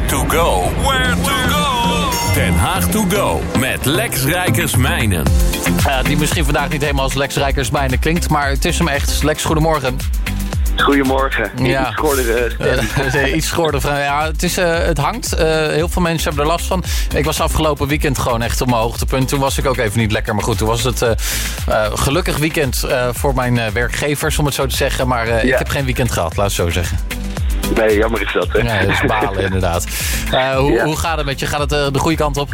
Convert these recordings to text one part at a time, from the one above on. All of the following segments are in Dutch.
Where to go. Where to go. Den Haag to go met Lex Rijkersmijnen. Uh, die misschien vandaag niet helemaal als Lex Rijkersmijnen klinkt, maar het is hem echt. Lex, goedemorgen. Goedemorgen. Ja. Iets schorder uh, Iets schorder. Ja, het, is, uh, het hangt. Uh, heel veel mensen hebben er last van. Ik was afgelopen weekend gewoon echt op mijn hoogtepunt. Toen was ik ook even niet lekker. Maar goed, toen was het gelukkig weekend voor mijn werkgevers, om het zo te zeggen. Maar ja. ik heb geen weekend gehad, laat het zo zeggen. Nee, jammer is dat, hè? Nee, dat is balen inderdaad. hoe, ja. hoe gaat het met je? Gaat het de goede kant op?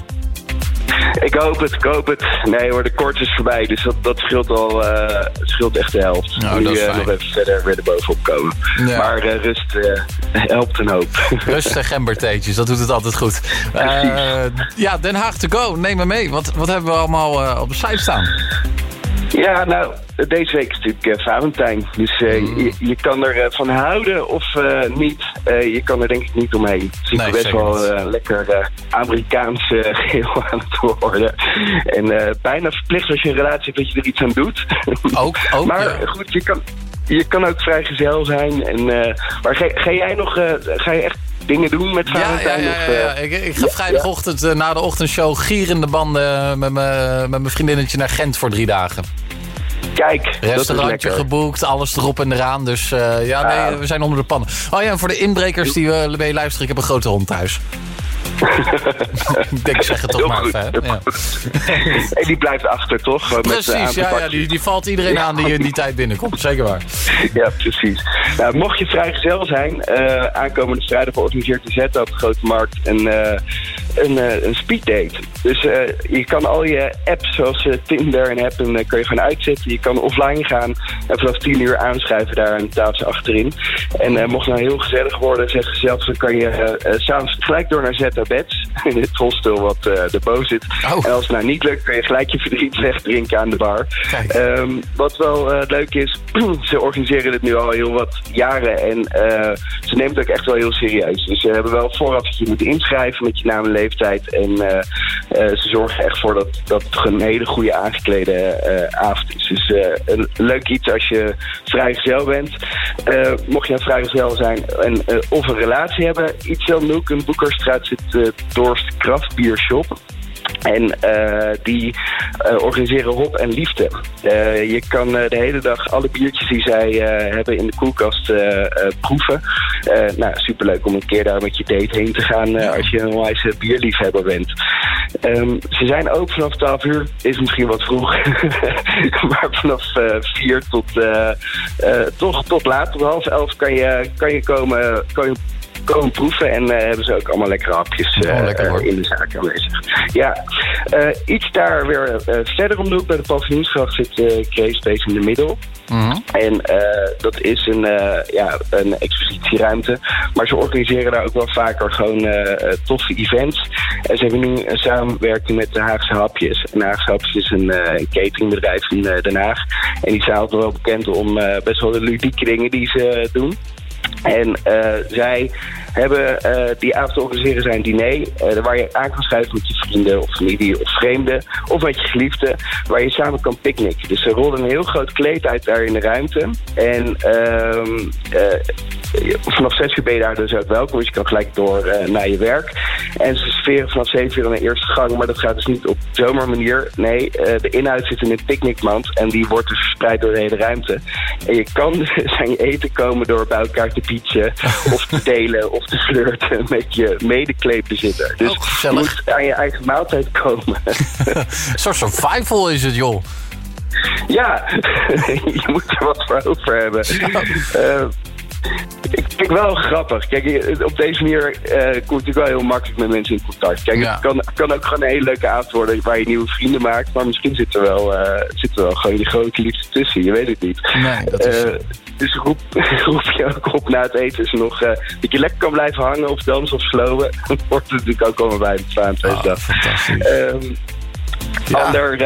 Ik hoop het, ik hoop het. Nee hoor, de kort is voorbij, dus dat, dat scheelt al uh, scheelt echt de helft. Nou, nu uh, nog even verder weer erbovenop komen. Ja. Maar uh, rust helpt een hoop. Rust en gembertheetjes, dat doet het altijd goed. ja, Den Haag to go, neem me mee. Wat, wat hebben we allemaal op de site staan? Ja, nou, deze week is natuurlijk uh, Valentijn. Dus uh, mm. je, je, kan er uh, van houden of niet. je kan er denk ik niet omheen. Het ziet nee, er best wel lekker Amerikaans geel aan het worden. En bijna verplicht als je een relatie hebt dat je er iets aan doet. Ook, ook Maar goed, je kan, je kan ook vrijgezel zijn. En, maar ga, ga, jij nog, ga je echt dingen doen met Valentijn? Ja, ja, ja, ja. Ik, ik, ga vrijdagochtend na de ochtendshow gierende banden met mijn vriendinnetje naar Gent voor drie dagen. Kijk, Restaurantje geboekt, alles erop en eraan. Dus uh, ja, nee, we zijn onder de pannen. Oh ja, en voor de inbrekers die uh, mee luisteren, ik heb een grote hond thuis. ik denk, zeg het toch maar even. Ja. En die blijft achter, toch? Precies, ja, ja die, die valt iedereen aan die in die tijd binnenkomt. Zeker waar. Ja, precies. Nou, mocht je vrijgezel zijn, uh, aankomende vrijdag organiseert de Z op de Grote Markt een, uh, een, uh, een speeddate. Dus je kan al je apps zoals Tinder en app, en, kun je gewoon uitzetten. Je kan offline gaan en vanaf 10 uur aanschrijven daar een tafel achterin. En mocht het nou heel gezellig worden, zeg zelf, dan kan je s'avonds gelijk door naar Z beds. In het hostel wat erboven zit. Oh. En als het nou niet lukt, kun je gelijk je verdriet wegdrinken aan de bar. Um, wat wel leuk is, ze organiseren dit nu al heel wat jaren. En ze nemen het ook echt wel heel serieus. Dus ze hebben wel vooraf dat je moet inschrijven met je naam en En ze zorgen echt voor dat, dat het een hele goede aangeklede avond is. Dus een leuk iets als je vrijgezel bent. mocht je een vrijgezel zijn en, of een relatie hebben, iets dan ook een Boekerstraat zit de Dorst Kraftbiershop. En die organiseren hop en liefde. Je kan de hele dag alle biertjes die zij hebben in de koelkast proeven. Nou, superleuk om een keer daar met je date heen te gaan als je een wijze bierliefhebber bent. Um, ze zijn ook vanaf 12 uur, is misschien wat vroeg, maar vanaf 4 tot, toch tot laat, tot half 11 kan je, kan je komen, kan je komen proeven. En uh, hebben ze ook allemaal lekkere hapjes uh, lekker, in de zaak aanwezig. Ja, uh, iets daar weer verder om de hoek bij de paviljoensgracht zit uh, Space in de middel. Mm -hmm. En dat is een, ja, een expositieruimte. Maar ze organiseren daar ook wel vaker gewoon toffe events. En ze hebben nu een samenwerking met de Haagse Hapjes. En Haagse Hapjes is een, een cateringbedrijf in Den Haag. En die zijn altijd wel bekend om best wel de ludieke dingen die ze doen. En uh, zij hebben uh, die avond organiseren zijn diner... Uh, waar je aan kan schuiven met je vrienden of familie of vreemden... of met je geliefde, waar je samen kan picknicken. Dus ze rollen een heel groot kleed uit daar in de ruimte. En uh, vanaf 6 uur ben je daar dus ook welkom. Dus je kan gelijk door naar je werk. En ze serveren vanaf 7 uur aan de eerste gang... maar dat gaat dus niet op zomermanier. Nee, de inhoud zit in een picknickmand... en die wordt dus verspreid door de hele ruimte. En je kan dus aan je eten komen door bij elkaar te pietsen... of te delen of te flirten met je medekleedbezitter. Dus je moet aan je eigen maaltijd komen. Een soort survival is het, joh. Ja, je moet er wat voor over hebben. Uh, ik vind wel grappig. Kijk, op deze manier uh, kom ik wel heel makkelijk met mensen in contact. Kijk, het kan, kan ook gewoon een hele leuke avond worden waar je nieuwe vrienden maakt. Maar misschien zit er wel, uh, zit er wel gewoon die grote liefde tussen. Je weet het niet. Nee, dat is... Uh, dus roep, roep je ook op na het eten is nog dat je lekker kan blijven hangen of dansen of slowen. Dan wordt het natuurlijk ook allemaal bij de Valentijnsdag. Oh, fantastisch. Um, ja. Ander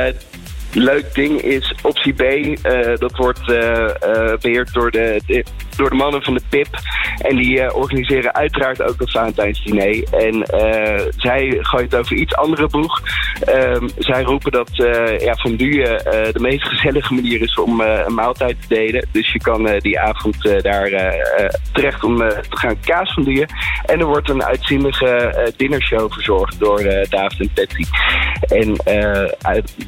leuk ding is optie B. Uh, dat wordt uh, uh, beheerd door de, de, door de mannen van de PIP. En die organiseren uiteraard ook een Valentijnsdiner. En zij gooit over iets andere boeg. Ehm, zij roepen dat ja, fondue de meest gezellige manier is om een maaltijd te delen. Dus je kan die avond daar terecht om te gaan kaas. En er wordt een uitzinnige dinnershow verzorgd door David en Patty. En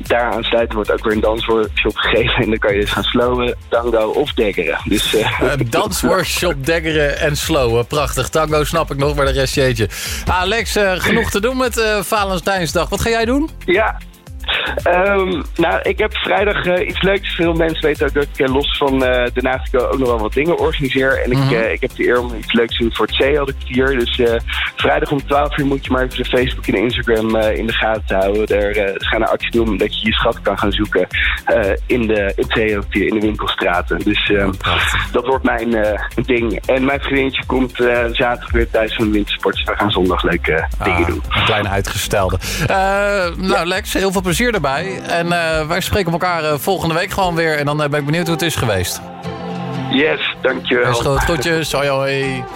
daar aansluiten wordt ook weer een dansworkshop gegeven. En dan kan je dus gaan slowen, tango of deggeren. Dus. Een dansworkshop, deggeren en slowen. Prachtig. Tango snap ik nog, maar de rest jeetje. Alex, uh, genoeg te doen met uh, Valentijnsdag. Wat ga jij doen? Ja, Um, nou, ik heb vrijdag uh, iets leuks. Veel mensen weten ook dat ik uh, los van uh, de ook nog wel wat dingen organiseer. En ik, mm ik heb de eer om iets leuks te doen voor het CL-kwartier. Dus vrijdag om 12 uur moet je maar even de Facebook en Instagram in de gaten houden. Daar gaan een actie doen dat je je schat kan gaan zoeken in de in in de winkelstraten. Dus ehm, dat wordt mijn ding. En mijn vriendje komt zaterdag weer thuis van de wintersport. Dus we gaan zondag leuke ah, dingen doen. Een kleine uitgestelde. nou, Lex, heel veel plezier plezier erbij. En uh, wij spreken elkaar uh, volgende week gewoon weer. En dan uh, ben ik benieuwd hoe het is geweest. Yes, dankjewel. Is goed, groetjes. Hoi hoi.